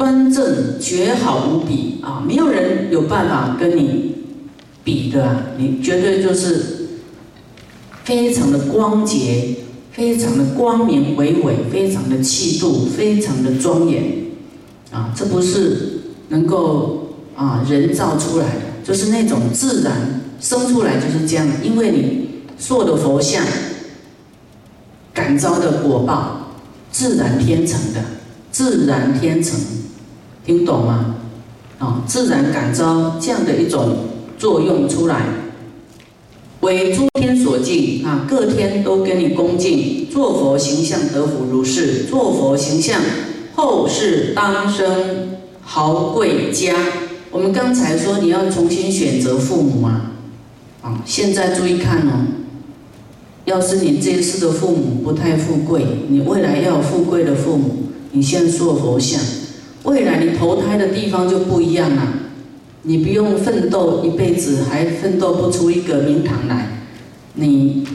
端正绝好无比啊，没有人有办法跟你比的啊，你绝对就是非常的光洁，非常的光明伟伟，非常的气度，非常的庄严啊，这不是能够啊人造出来的，就是那种自然生出来就是这样，因为你塑的佛像感召的果报，自然天成的，自然天成。听懂吗？啊，自然感召这样的一种作用出来，为诸天所敬啊，各天都跟你恭敬，做佛形象得福如是，做佛形象后世当生豪贵家。我们刚才说你要重新选择父母啊，啊，现在注意看哦，要是你这一世的父母不太富贵，你未来要有富贵的父母，你先做佛像。未来你投胎的地方就不一样了，你不用奋斗一辈子，还奋斗不出一个名堂来。你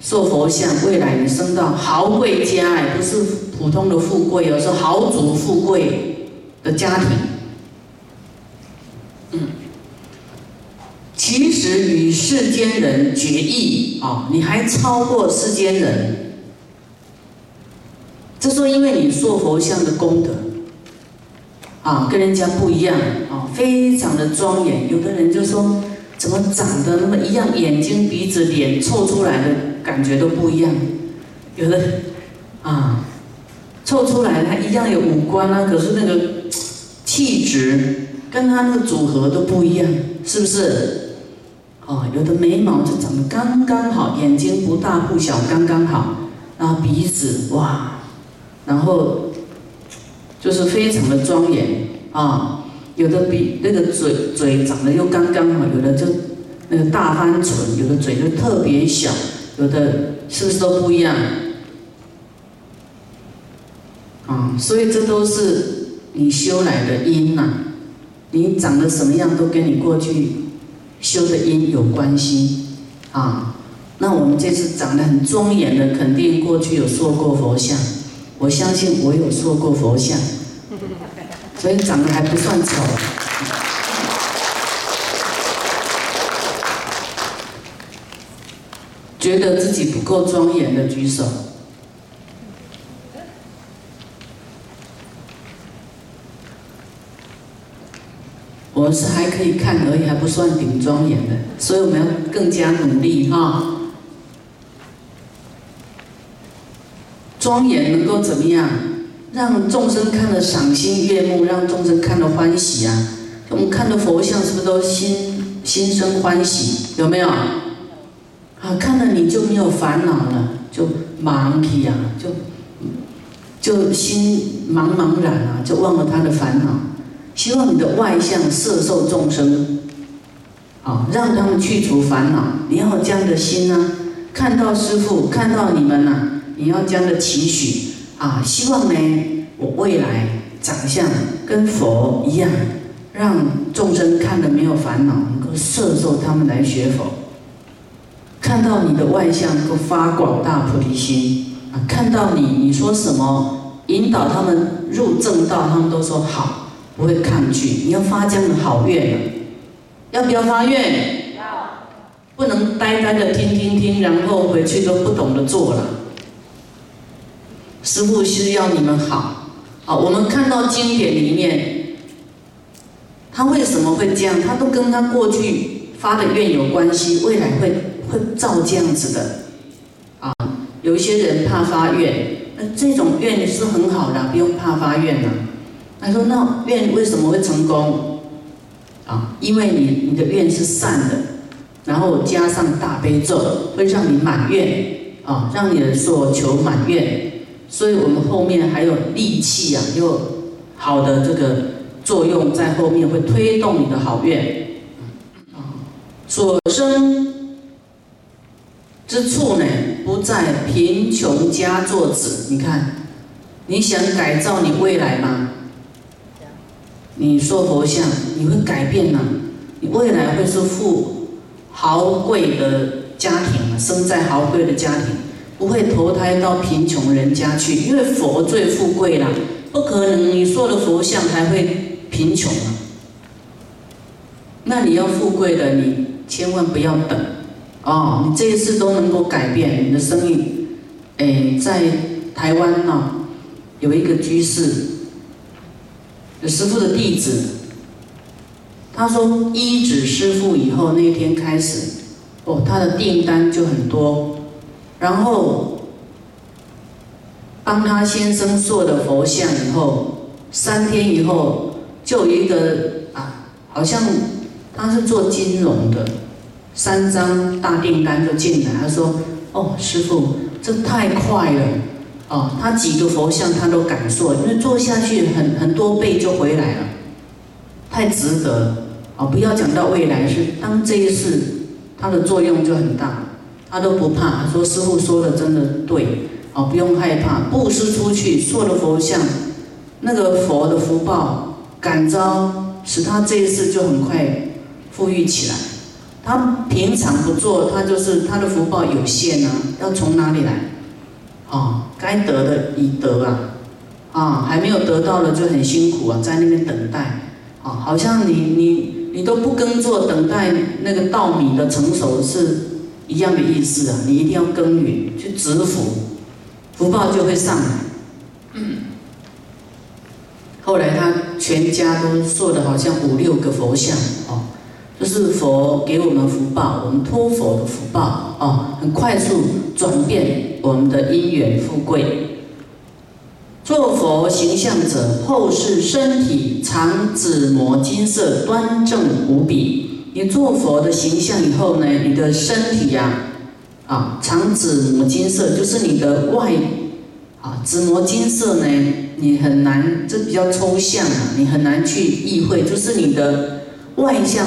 塑佛像，未来你升到豪贵家，哎，不是普通的富贵，而是豪族富贵的家庭。嗯，其实与世间人决异啊，你还超过世间人。这说因为你塑佛像的功德。啊，跟人家不一样啊，非常的庄严。有的人就说，怎么长得那么一样，眼睛、鼻子、脸凑出来的感觉都不一样。有的啊，凑出来他一样有五官啊，可是那个气质跟他那个组合都不一样，是不是？哦，有的眉毛就长得刚刚好，眼睛不大不小，刚刚好，然后鼻子哇，然后。就是非常的庄严啊，有的比那个嘴嘴长得又刚刚好，有的就那个大翻唇，有的嘴就特别小，有的是不是都不一样？啊，所以这都是你修来的因呐，你长得什么样都跟你过去修的因有关系啊。那我们这次长得很庄严的，肯定过去有塑过佛像。我相信我有塑过佛像，所以长得还不算丑。觉得自己不够庄严的举手。我是还可以看而已，还不算顶庄严的，所以我们要更加努力哈。庄严能够怎么样？让众生看了赏心悦目，让众生看了欢喜啊！我们看的佛像是不是都心心生欢喜？有没有？啊，看了你就没有烦恼了，就忙起啊，就就心茫茫然啊，就忘了他的烦恼。希望你的外相摄受众生，啊，让他们去除烦恼。你要这样的心呢？看到师父，看到你们呐。你要这样的期许啊，希望呢，我未来长相跟佛一样，让众生看了没有烦恼，能够摄受他们来学佛。看到你的外相，能够发广大菩提心啊！看到你，你说什么，引导他们入正道，他们都说好，不会抗拒。你要发这样的好愿，要不要发愿？要。不能呆呆的听听听，然后回去都不懂得做了。师父是要你们好，好，我们看到经典里面，他为什么会这样？他都跟他过去发的愿有关系，未来会会照这样子的，啊，有一些人怕发愿，那这种愿是很好的，不用怕发愿了。他说：“那愿为什么会成功？啊，因为你你的愿是善的，然后加上大悲咒，会让你满愿，啊，让你的所求满愿。”所以我们后面还有力气啊，有好的这个作用在后面，会推动你的好愿。啊，所生之处呢，不在贫穷家作子。你看，你想改造你未来吗？你说佛像，你会改变呢？你未来会是富豪贵的家庭，生在豪贵的家庭。不会投胎到贫穷人家去，因为佛最富贵了，不可能，你塑了佛像还会贫穷啊。那你要富贵的，你千万不要等，哦，你这一次都能够改变你的生意。哎，在台湾呢，有一个居士，有师傅的弟子，他说医指师傅以后那天开始，哦，他的订单就很多，然后。帮他先生做了佛像以后，三天以后就有一个啊，好像他是做金融的，三张大订单就进来。他说：“哦，师傅，这太快了，哦，他几个佛像他都敢做，因为做下去很很多倍就回来了，太值得哦！不要讲到未来，是当这一世，它的作用就很大，他都不怕。说师傅说的真的对。”哦，不用害怕，布施出去，塑了佛像，那个佛的福报感召，使他这一次就很快富裕起来。他平常不做，他就是他的福报有限啊，要从哪里来？哦，该得的已得啊，啊，还没有得到的就很辛苦啊，在那边等待。啊，好像你你你都不耕作，等待那个稻米的成熟是一样的意思啊，你一定要耕耘去植福。福报就会上来。嗯后来他全家都做的好像五六个佛像哦，就是佛给我们福报，我们托佛的福报哦，很快速转变我们的因缘富贵。做佛形象者，后世身体常紫磨金色，端正无比。你做佛的形象以后呢，你的身体呀。啊，长紫磨金色就是你的外，啊，紫磨金色呢，你很难，这比较抽象啊，你很难去意会，就是你的外向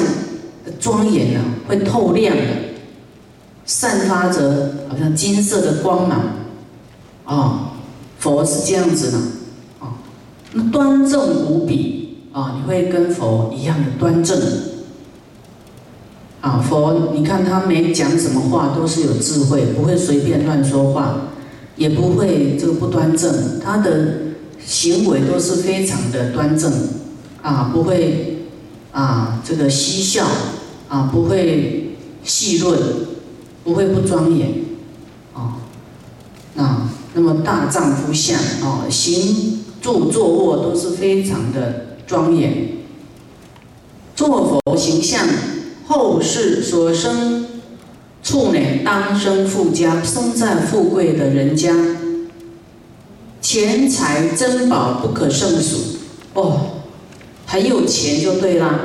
的庄严啊，会透亮的，散发着好像金色的光芒，啊，佛是这样子的，啊，那端正无比啊，你会跟佛一样的端正。啊，佛，你看他没讲什么话，都是有智慧，不会随便乱说话，也不会这个不端正，他的行为都是非常的端正，啊，不会啊这个嬉笑，啊不会戏论，不会不庄严，啊，那那么大丈夫相，啊行住坐卧都是非常的庄严，做佛形象。后世所生处呢，当生富家，生在富贵的人家，钱财珍宝不可胜数哦，很有钱就对啦，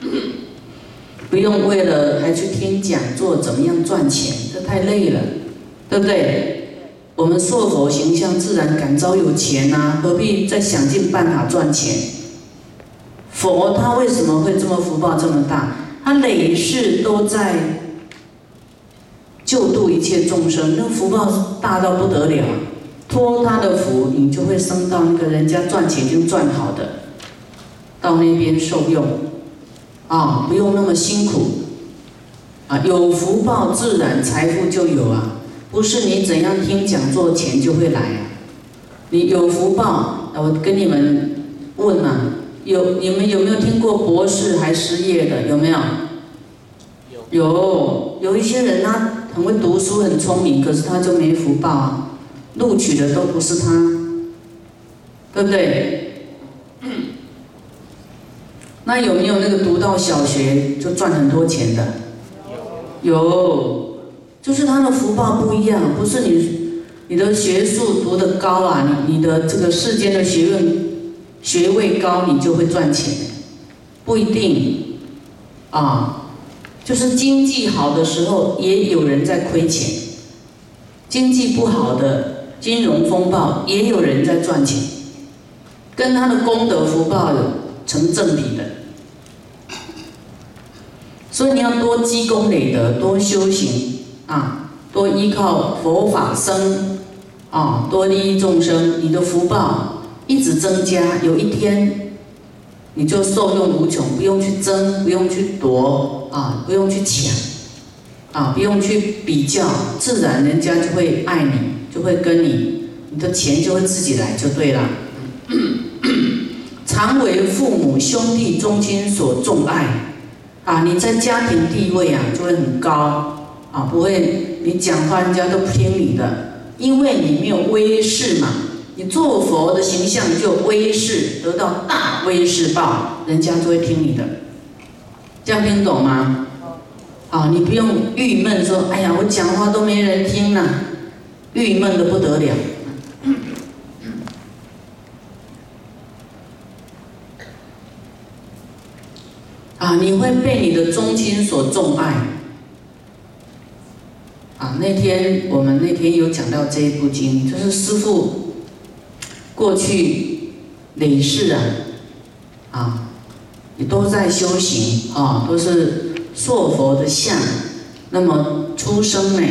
不用为了还去听讲座怎么样赚钱，这太累了，对不对？我们塑佛形象，自然感召有钱呐，何必再想尽办法赚钱？佛他为什么会这么福报这么大？他累世都在救度一切众生，那福报大到不得了。托他的福，你就会升到那个人家赚钱就赚好的，到那边受用，啊，不用那么辛苦，啊，有福报自然财富就有啊，不是你怎样听讲座钱就会来啊。你有福报，我跟你们问啊。有你们有没有听过博士还失业的？有没有？有。有一些人他很会读书，很聪明，可是他就没福报啊，录取的都不是他，对不对？那有没有那个读到小学就赚很多钱的？有。就是他的福报不一样，不是你你的学术读得高啊，你你的这个世间的学问。学位高，你就会赚钱，不一定，啊，就是经济好的时候，也有人在亏钱；经济不好的，金融风暴，也有人在赚钱，跟他的功德福报成正比的。所以你要多积功累德，多修行啊，多依靠佛法僧，啊，多利益众生，你的福报。一直增加，有一天你就受用无穷，不用去争，不用去夺啊，不用去抢啊，不用去比较，自然人家就会爱你，就会跟你，你的钱就会自己来，就对了。常为父母兄弟宗亲所重爱，啊，你在家庭地位啊就会很高，啊，不会你讲话人家都不听你的，因为你没有威势嘛，你做佛的形象就威势，得到大威势报，人家就会听你的，这样听懂吗？啊，你不用郁闷说，哎呀，我讲话都没人听了，郁闷的不得了。啊，你会被你的宗亲所重爱。啊，那天我们那天有讲到这一部经，就是师父过去累世啊，啊，也都在修行啊，都是塑佛的像。那么出生呢，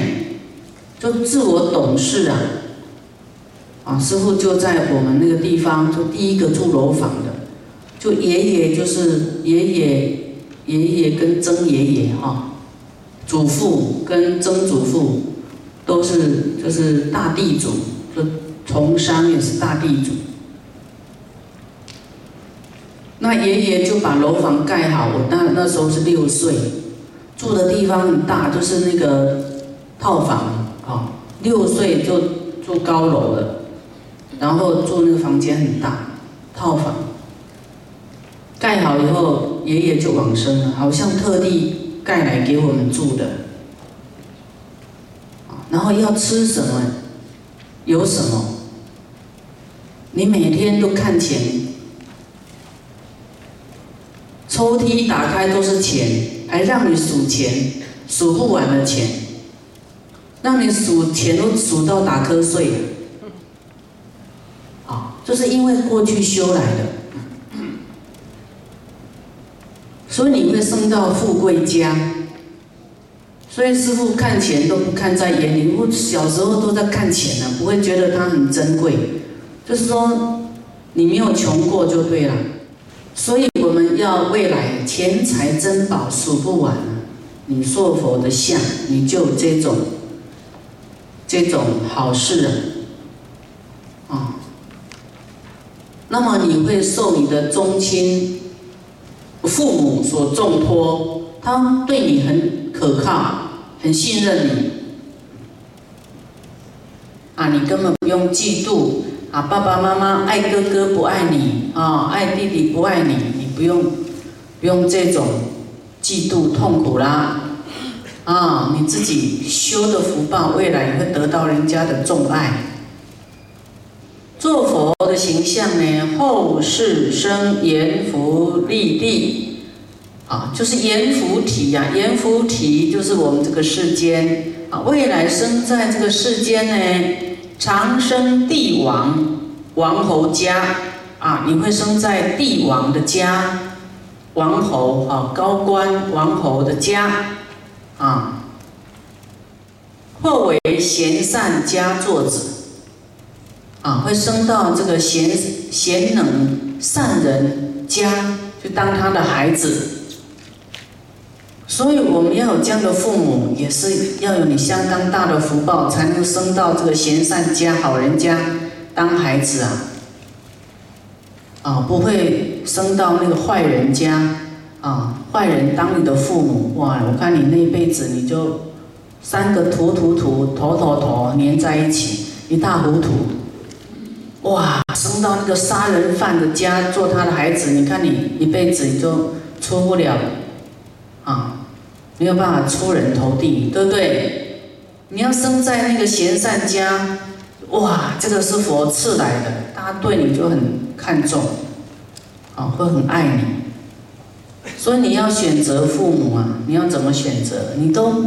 就自我懂事啊，啊，师傅就在我们那个地方，就第一个住楼房的。就爷爷就是爷爷，爷爷跟曾爷爷哈，祖父跟曾祖父都是就是大地主，就从商也是大地主。那爷爷就把楼房盖好，我那那时候是六岁，住的地方很大，就是那个套房啊，六岁就住高楼了，然后住那个房间很大，套房。盖好以后，爷爷就往生了，好像特地盖来给我们住的。然后要吃什么，有什么，你每天都看钱，抽屉打开都是钱，还让你数钱，数不完的钱，让你数钱都数到打瞌睡。啊，就是因为过去修来的。所以你会升到富贵家，所以师傅看钱都不看在眼里。我小时候都在看钱呢，不会觉得它很珍贵。就是说，你没有穷过就对了。所以我们要未来钱财珍宝数不完你塑佛的像，你就这种这种好事啊。啊，那么你会受你的宗亲。父母所重托，他对你很可靠，很信任你，啊，你根本不用嫉妒啊！爸爸妈妈爱哥哥不爱你啊，爱弟弟不爱，你不用不用这种嫉妒痛苦啦，啊，你自己修的福报，未来也会得到人家的重爱。做佛的形象呢？后世生阎浮立地，啊，就是阎浮提呀。阎浮提就是我们这个世间啊，未来生在这个世间呢，长生帝王王侯家啊，你会生在帝王的家，王侯啊，高官王侯的家啊，或为贤善家作子。啊，会升到这个贤贤能善人家去当他的孩子，所以我们要有这样的父母，也是要有你相当大的福报，才能升到这个贤善家、好人家当孩子啊！啊，不会生到那个坏人家啊，坏人当你的父母，哇！我看你那一辈子你就三个土土土头头头粘在一起，一塌糊涂。哇，生到那个杀人犯的家做他的孩子，你看你一辈子你就出不了，啊，没有办法出人头地，对不对？你要生在那个贤善家，哇，这个是佛赐来的，大家对你就很看重，啊，会很爱你。所以你要选择父母啊，你要怎么选择？你都，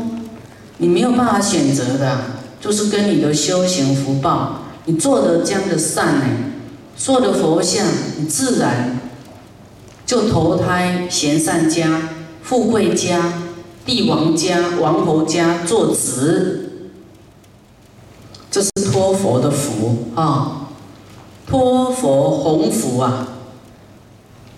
你没有办法选择的，就是跟你的修行福报。你做的这样的善呢，做的佛像，你自然就投胎贤善家、富贵家、帝王家、王侯家做子，这是托佛的福啊，托佛弘福啊，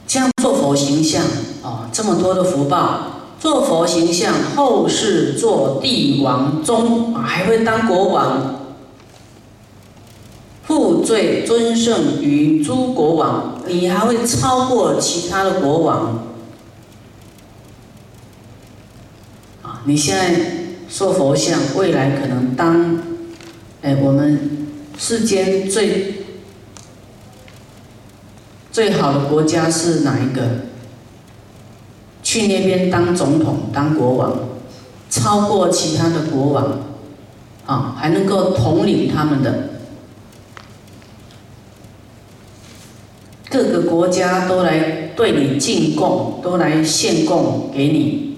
这样做佛形象啊，这么多的福报，做佛形象，后世做帝王宗，还会当国王。父最尊胜于诸国王，你还会超过其他的国王。啊，你现在做佛像，未来可能当，哎，我们世间最最好的国家是哪一个？去那边当总统、当国王，超过其他的国王，啊，还能够统领他们的。各个国家都来对你进贡，都来献贡给你。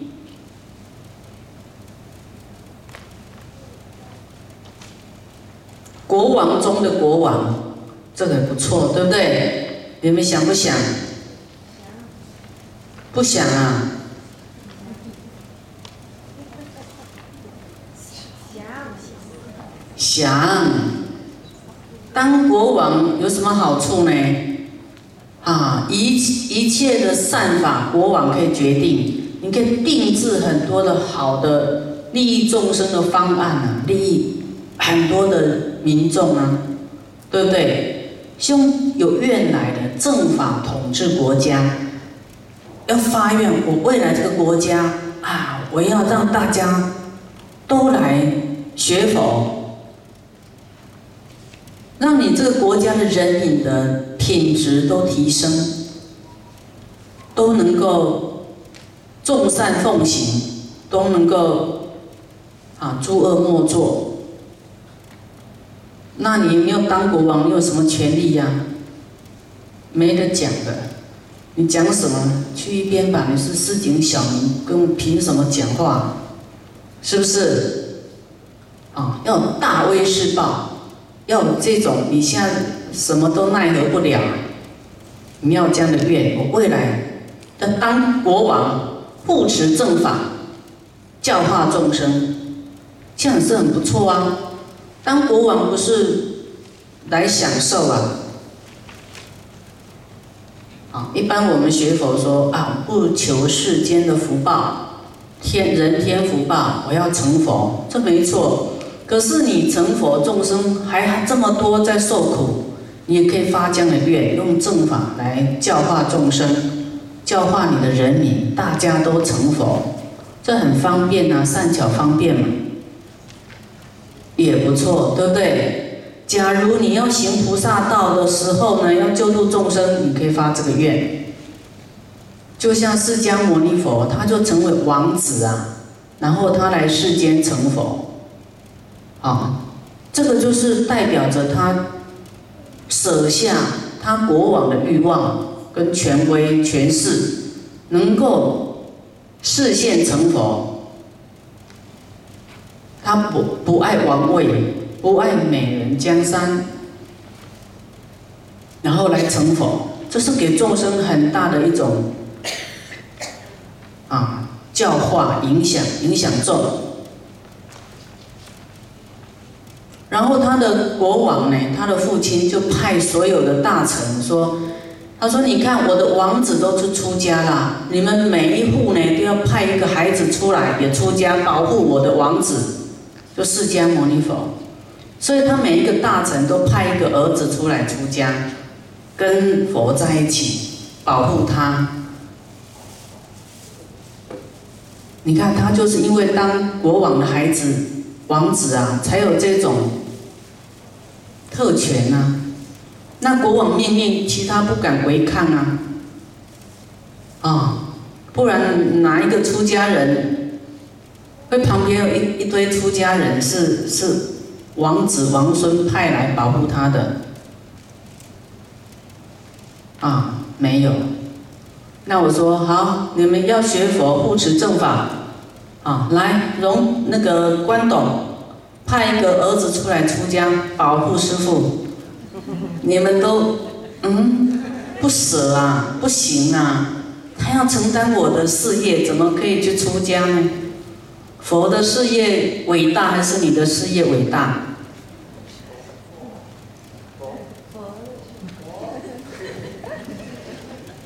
国王中的国王，这个不错，对不对？你们想不想？不想啊。想。当国王有什么好处呢？啊，一一切的善法，国王可以决定。你可以定制很多的好的利益众生的方案啊，利益很多的民众啊，对不对？兄有愿来的正法统治国家，要发愿，我未来这个国家啊，我要让大家都来学佛，让你这个国家的人民的。品质都提升，都能够众善奉行，都能够啊诸恶莫作。那你没有当国王，你有什么权利呀？没得讲的。你讲什么？去一边吧！你是市井小民，跟我凭什么讲话？是不是？啊，要大威势报，要有这种你现在。什么都奈何不了，你要这样的愿，我未来要当国王，护持正法，教化众生，这样是很不错啊。当国王不是来享受啊，啊，一般我们学佛说啊，不求世间的福报，天人天福报，我要成佛，这没错。可是你成佛，众生还这么多在受苦。你也可以发这样的愿，用正法来教化众生，教化你的人民，大家都成佛，这很方便呐，善巧方便嘛，也不错，对不对？假如你要行菩萨道的时候呢，要救度众生，你可以发这个愿。就像释迦牟尼佛，他就成为王子啊，然后他来世间成佛，啊，这个就是代表着他。舍下他国王的欲望跟权威权势，能够视现成佛。他不不爱王位，不爱美人江山，然后来成佛，这是给众生很大的一种啊教化影响影响众。然后他的国王呢，他的父亲就派所有的大臣说：“他说，你看我的王子都出出家了，你们每一户呢都要派一个孩子出来也出家，保护我的王子，就释迦牟尼佛。所以他每一个大臣都派一个儿子出来出家，跟佛在一起，保护他。你看他就是因为当国王的孩子，王子啊，才有这种。”特权呐，那国王命令，其他不敢违抗啊，啊，不然哪一个出家人，会旁边有一一堆出家人是是王子王孙派来保护他的，啊，没有，那我说好，你们要学佛护持正法，啊，来容那个关董。派一个儿子出来出家保护师傅，你们都嗯不舍啊，不行啊，他要承担我的事业，怎么可以去出家呢？佛的事业伟大还是你的事业伟大？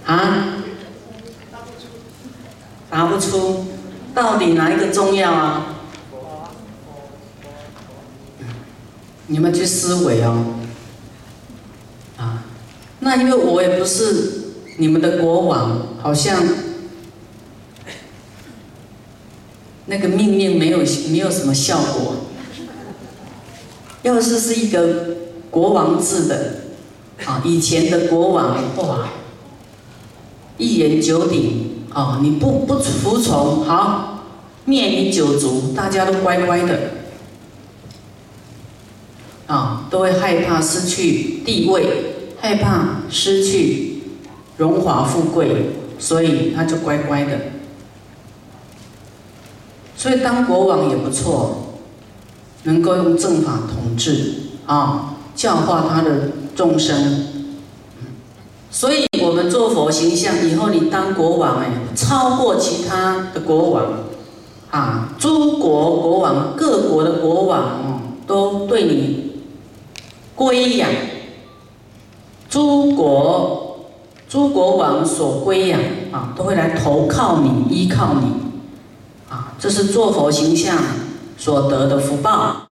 啊？答不出，到底哪一个重要啊？你们去思维哦，啊，那因为我也不是你们的国王，好像那个命令没有没有什么效果。要是是一个国王制的，啊，以前的国王哇，一言九鼎，啊，你不不服从，好，灭你九族，大家都乖乖的，啊，都会害怕失去地位。害怕失去荣华富贵，所以他就乖乖的。所以当国王也不错，能够用正法统治啊，教化他的众生。所以我们做佛形象以后，你当国王哎，超过其他的国王啊，诸国国王、各国的国王都对你归养。诸国诸国王所归养啊，都会来投靠你、依靠你，啊，这是做佛形象所得的福报。